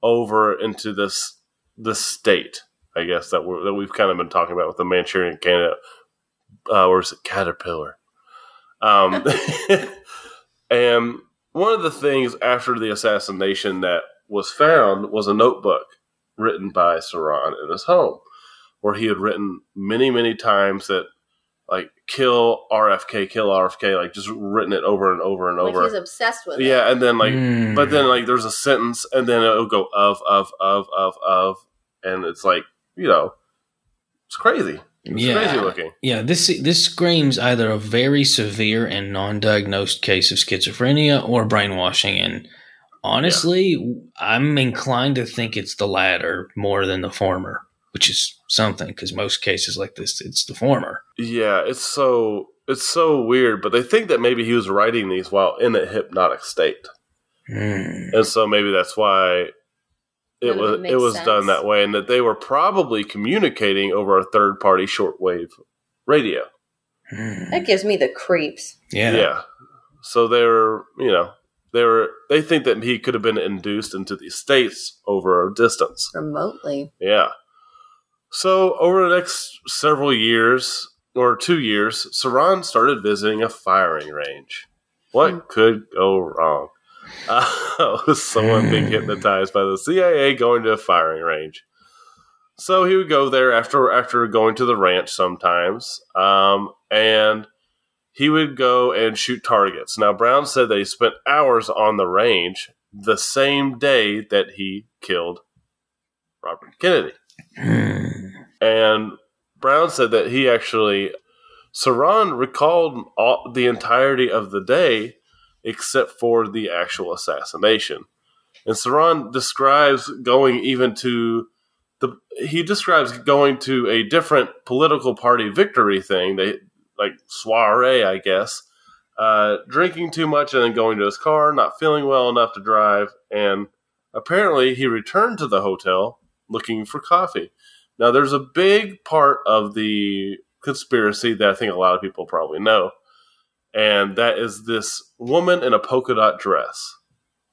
over into this this state I guess that we're, that we've kind of been talking about with the Manchurian candidate, uh, or is it caterpillar? Um, *laughs* and one of the things after the assassination that was found was a notebook written by Sirhan in his home, where he had written many, many times that like kill RFK, kill RFK, like just written it over and over and Like over. he's obsessed with it. yeah, and then like, Mm. but then like there's a sentence, and then it'll go of, of, of, of, of, and it's like you know, it's crazy. It's Yeah. crazy looking. Yeah, this this screams either a very severe and non-diagnosed case of schizophrenia or brainwashing. And honestly, I'm inclined to think it's the latter more than the former, which is something because most cases like this, it's the former. Yeah, it's so it's so weird. But they think that maybe he was writing these while in a hypnotic state. Hmm. and so maybe that's why it was it it, was sense. done that way, and that they were probably communicating over a third party shortwave radio. Hmm. That gives me the creeps. Yeah. Yeah. So they were, you know, they were they think that he could have been induced into these states over a distance. Remotely. Yeah. So over the next several years or two years, Sirhan started visiting a firing range. What Hmm. could go wrong? Uh, was *laughs* someone being hypnotized by the CIA going to a firing range? So he would go there after after going to the ranch sometimes, um, and he would go and shoot targets. Now Brown said that he spent hours on the range the same day that he killed Robert Kennedy. Hmm. And Brown said that he actually, Sirhan recalled all, the entirety of the day except for the actual assassination. And Sirhan describes going even to the, he describes going to a different political party victory thing, they like soiree, I guess, uh, drinking too much and then going to his car, not feeling well enough to drive. And apparently he returned to the hotel looking for coffee. Now, there's a big part of the conspiracy that I think a lot of people probably know, and that is this woman in a polka dot dress.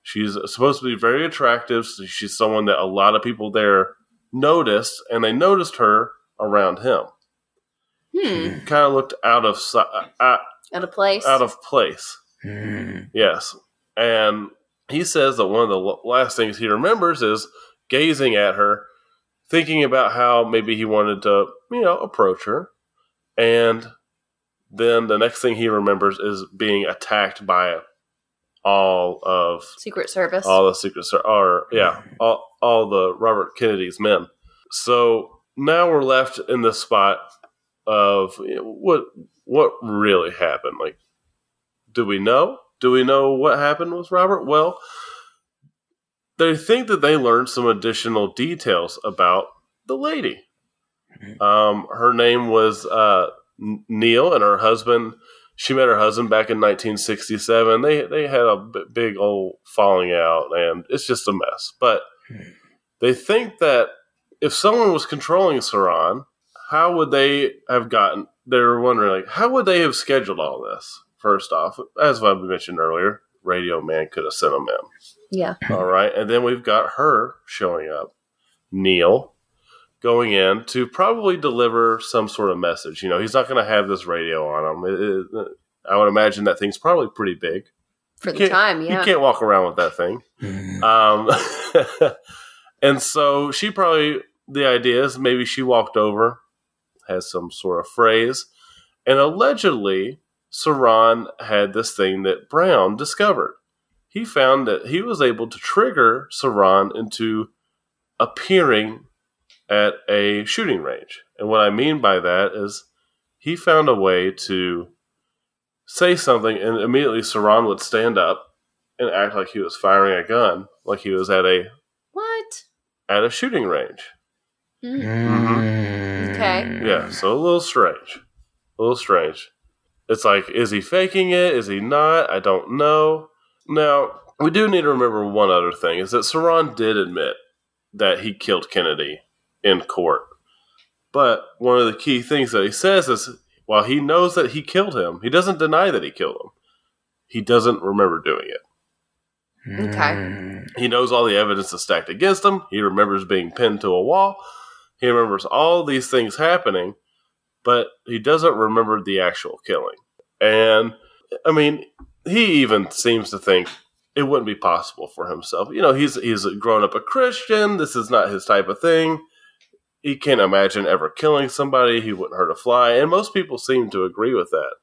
She's supposed to be very attractive. So she's someone that a lot of people there noticed, and they noticed her around him. Hmm. Kind of looked out of si- out, Out of place. out of place. Hmm. Yes. And he says that one of the last things he remembers is gazing at her, thinking about how maybe he wanted to, you know, approach her. And then the next thing he remembers is being attacked by all of Secret Service. all the secret Service, or yeah, all, all the Robert Kennedy's men. So now we're left in the spot of you know, what what really happened. Like, do we know? Do we know what happened with Robert? Well, they think that they learned some additional details about the lady. Um, her name was uh, N- Neil, and her husband. She met her husband back in 1967. They they had a b- big old falling out, and it's just a mess. But they think that if someone was controlling Sirhan, how would they have gotten? They were wondering, like, how would they have scheduled all this? First off, as I mentioned earlier, Radio Man could have sent them in. yeah. All right. And then we've got her showing up, Neil, going in to probably deliver some sort of message. You know, he's not going to have this radio on him. It- it- I would imagine that thing's probably pretty big. For the time, yeah. You can't walk around with that thing. Hmm. Um, *laughs* and so she probably, the idea is maybe she walked over, has some sort of phrase, and allegedly Sirhan had this thing that Brown discovered. He found that he was able to trigger Sirhan into appearing at a shooting range. And what I mean by that is he found a way to say something, and immediately Sirhan would stand up and act like he was firing a gun, like he was at a What? at a shooting range. Mm. Hmm. Okay. Yeah, so a little strange. A little strange. It's like, is he faking it? Is he not? I don't know. Now, we do need to remember one other thing is that Sirhan did admit that he killed Kennedy in court. But one of the key things that he says is while he knows that he killed him, he doesn't deny that he killed him. He doesn't remember doing it. Okay. Hmm. He knows all the evidence is stacked against him. He remembers being pinned to a wall. He remembers all these things happening, but he doesn't remember the actual killing. And I mean, he even seems to think it wouldn't be possible for himself. You know, he's he's grown up a Christian. This is not his type of thing. He can't imagine ever killing somebody. He wouldn't hurt a fly, and most people seem to agree with that.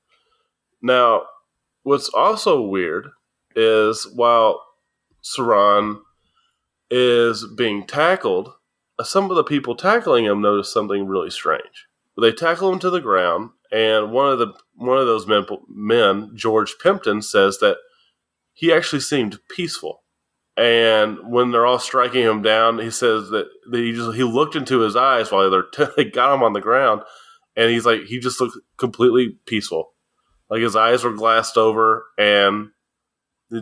Now, what's also weird is while Sirhan is being tackled, uh, some of the people tackling him notice something really strange. They tackle him to the ground, and one of the one of those men, men George Plimpton, says that he actually seemed peaceful. And when they're all striking him down, he says that, that he just he looked into his eyes while they're t- *laughs* they got him on the ground, and he's like he just looked completely peaceful, like his eyes were glassed over, and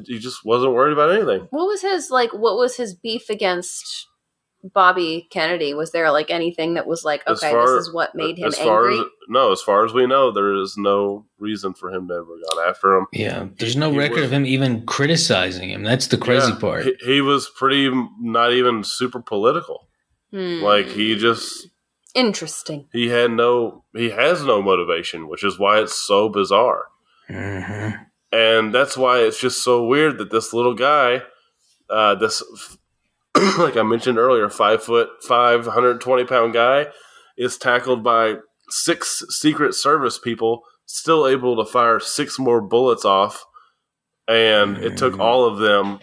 he just wasn't worried about anything. What was his like? What was his beef against Bobby Kennedy? Was there like anything that was like, okay, far- this is what made him as far angry? as no, as far as we know, there is no reason for him to ever gone after him. Yeah, there's no He record was- of him even criticizing him. That's the crazy Yeah, part. He, he was pretty not even super political. Hmm. Like he just interesting. he had no he has no motivation, which is why it's so bizarre. hmm and that's why it's just so weird that this little guy, uh, this *clears throat* like I mentioned earlier, five foot five, 120 pound guy, is tackled by six Secret Service people, still able to fire six more bullets off, and it took Mm. all of them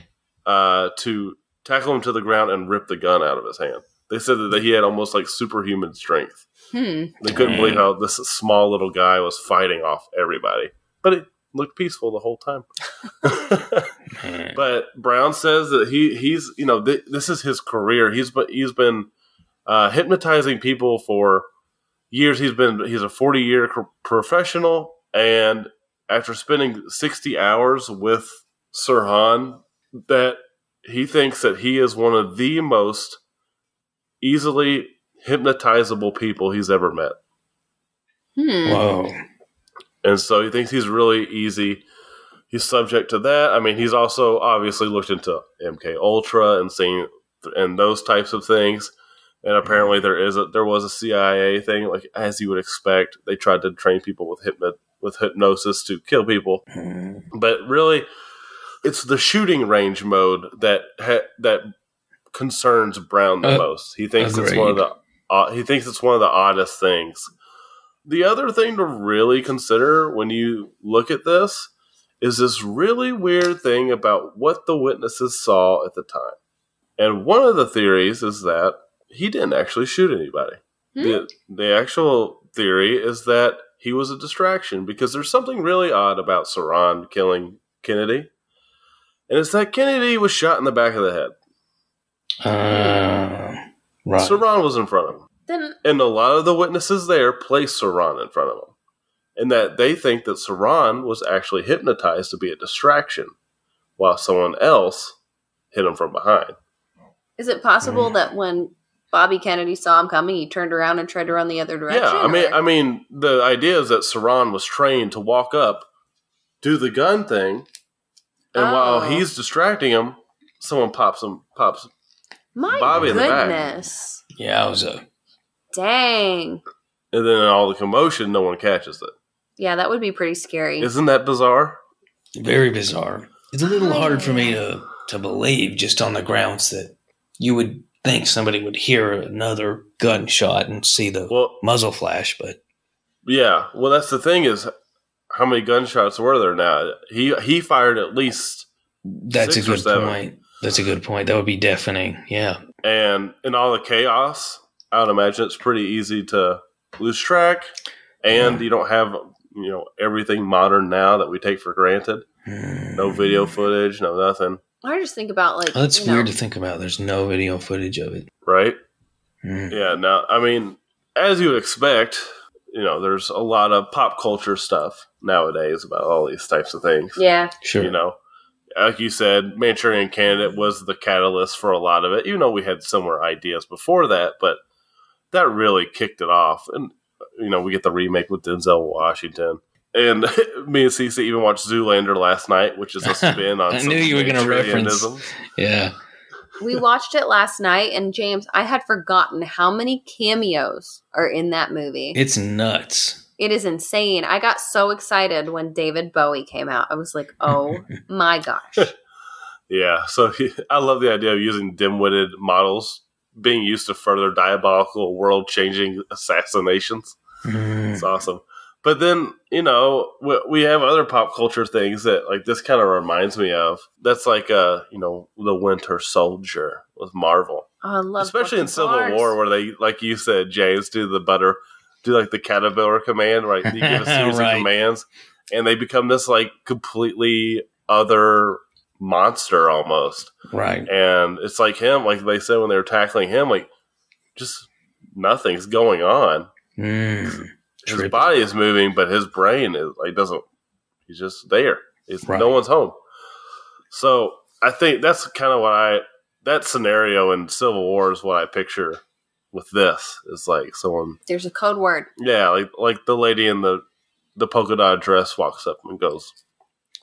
uh, to tackle him to the ground and rip the gun out of his hand. They said that he had almost like superhuman strength. Hmm. They couldn't believe how this small little guy was fighting off everybody, but it looked peaceful the whole time. *laughs* Man. but Brown says that he he's you know th- this is his career. He's been he's been uh, hypnotizing people for years. He's been he's a forty year co- professional, and after spending sixty hours with Sirhan, that he thinks that he is one of the most easily hypnotizable people he's ever met. Hmm. Whoa. and so he thinks he's really easy. He's subject to that. I mean, he's also obviously looked into MK Ultra and seen and those types of things. And apparently, there is a there was a CIA thing, like as you would expect. They tried to train people with hypno with hypnosis to kill people, Mm. but really, it's the shooting range mode that ha- that concerns Brown the Uh, most. He thinks it's one of the uh, he thinks it's one of the oddest things. The other thing to really consider when you look at this is this really weird thing about what the witnesses saw at the time. And one of the theories is that he didn't actually shoot anybody. Hmm. The, the actual theory is that he was a distraction because there's something really odd about Sirhan killing Kennedy. And it's that Kennedy was shot in the back of the head. Uh, right. Sirhan was in front of him. Then And a lot of the witnesses there place Sirhan in front of him. And that they think that Sirhan was actually hypnotized to be a distraction while someone else hit him from behind. is it possible Mm. that when Bobby Kennedy saw him coming, he turned around and tried to run the other direction? Yeah, I mean or- I mean the idea is that Sirhan was trained to walk up, do the gun thing, and while Oh. he's distracting him, someone pops him pops my Bobby in the back. goodness, Yowza. dang, and then in all the commotion no one catches it. Yeah, that would be pretty scary. Isn't that bizarre? Very bizarre. It's a little hard for me to, to believe just on the grounds that you would think somebody would hear another gunshot and see the Well, muzzle flash, but Yeah, well, that's the thing is, how many gunshots were there now? He he fired at least, that's Six a or good seven. point. That's a good point. That would be deafening. Yeah. and in all the chaos, I would imagine it's pretty easy to lose track, and you don't have you know everything modern now that we take for granted. No video footage, no nothing, I just think about like that's you know, weird to think about. There's no video footage of it. right? Mm. Yeah. Now, I mean, as you would expect, you know, there's a lot of pop culture stuff nowadays about all these types of things. Yeah, Sure. you know like you said manchurian candidate was the catalyst for a lot of it even though we had similar ideas before that but that really kicked it off and you know we get the remake with denzel washington and *laughs* me and Cece even watched zoolander last night which is a *laughs* spin on I some knew you were gonna reference- Yeah. we watched it last night, and James, I had forgotten how many cameos are in that movie. It's nuts. It is insane. I got so excited when David Bowie came out. I was like, oh *laughs* my gosh. Yeah, so he, I love the idea of using dim-witted models being used to further diabolical, world-changing assassinations. Mm. It's awesome. But then, you know, we, we have other pop culture things that like this kind of reminds me of. That's like uh, you know, the Winter Soldier with Marvel. Oh, I love it. Especially in Civil Barnes. War where they like you said, James, do the butter do like the caterpillar command, right? You give a *laughs* series Right. of commands and they become this like completely other monster almost. Right. And it's like him, like they said when they were tackling him, like just nothing's going on. Mm. His Trippy. body is moving, but his brain is like doesn't. He's just there. It's Right. no one's home. So I think that's kind of what I that scenario in Civil War is what I picture with this. Is like someone, There's a code word. yeah, like like the lady in the the polka dot dress walks up and goes,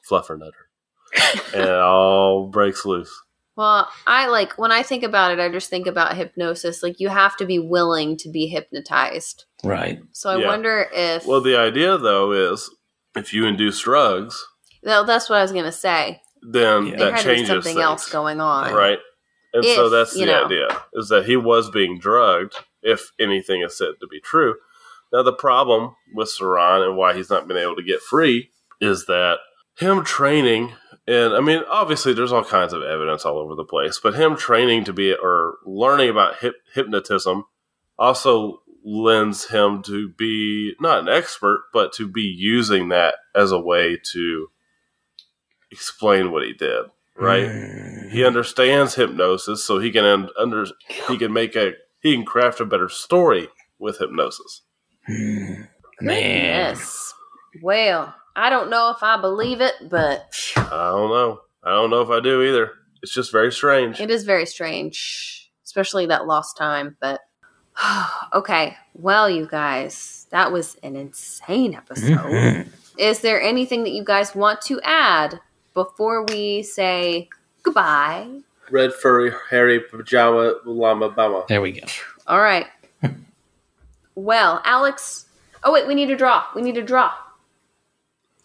"Fluffer nutter," *laughs* and it all breaks loose. Well, I like when I think about it, I just think about hypnosis. Like you have to be willing to be hypnotized. Right. So I Yeah. wonder if Well, the idea though is if you induce drugs, Well, that's what I was gonna say. then Yeah. That had to changes something things. else going on. right? And so that's the know. idea is that he was being drugged, if anything is said to be true. Now the problem with Sirhan and why he's not been able to get free is that him training, and I mean, obviously there's all kinds of evidence all over the place, but him training to be or learning about hip, hypnotism also lends him to be not an expert, but to be using that as a way to explain what he did, right? Mm. he understands hypnosis so he can un- under he can make a he can craft a better story with hypnosis Mm. Man. Yes. Well, I don't know if I believe it, but i don't know i don't know if i do either it's just very strange it is very strange, especially that lost time. But *sighs* okay, well, you guys, that was an insane episode. *laughs* Is there anything that you guys want to add before we say goodbye? red furry hairy pajama llama bama There we go. All right. *laughs* well, Alex. Oh, wait, we need to draw. We need to draw.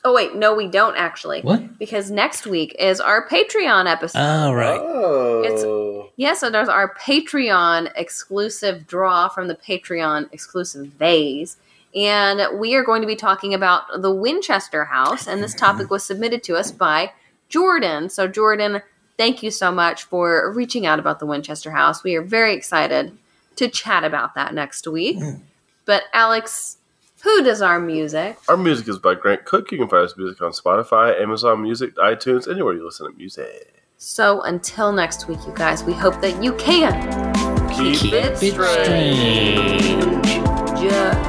Oh, wait, no, we don't actually. What? Because next week is our Patreon episode. All right. oh yeah, so there's our Patreon exclusive draw from the Patreon exclusive vase. And we are going to be talking about the Winchester House. And this mm-hmm. topic was submitted to us by Jordan. So, Jordan, thank you so much for reaching out about the Winchester House. We are very excited to chat about that next week. Mm. But, Alex, who does our music? our music is by grant cook you can find his music on spotify amazon music itunes anywhere you listen to music So, until next week, you guys, we hope that you can keep, Keep it it strange strange. ju-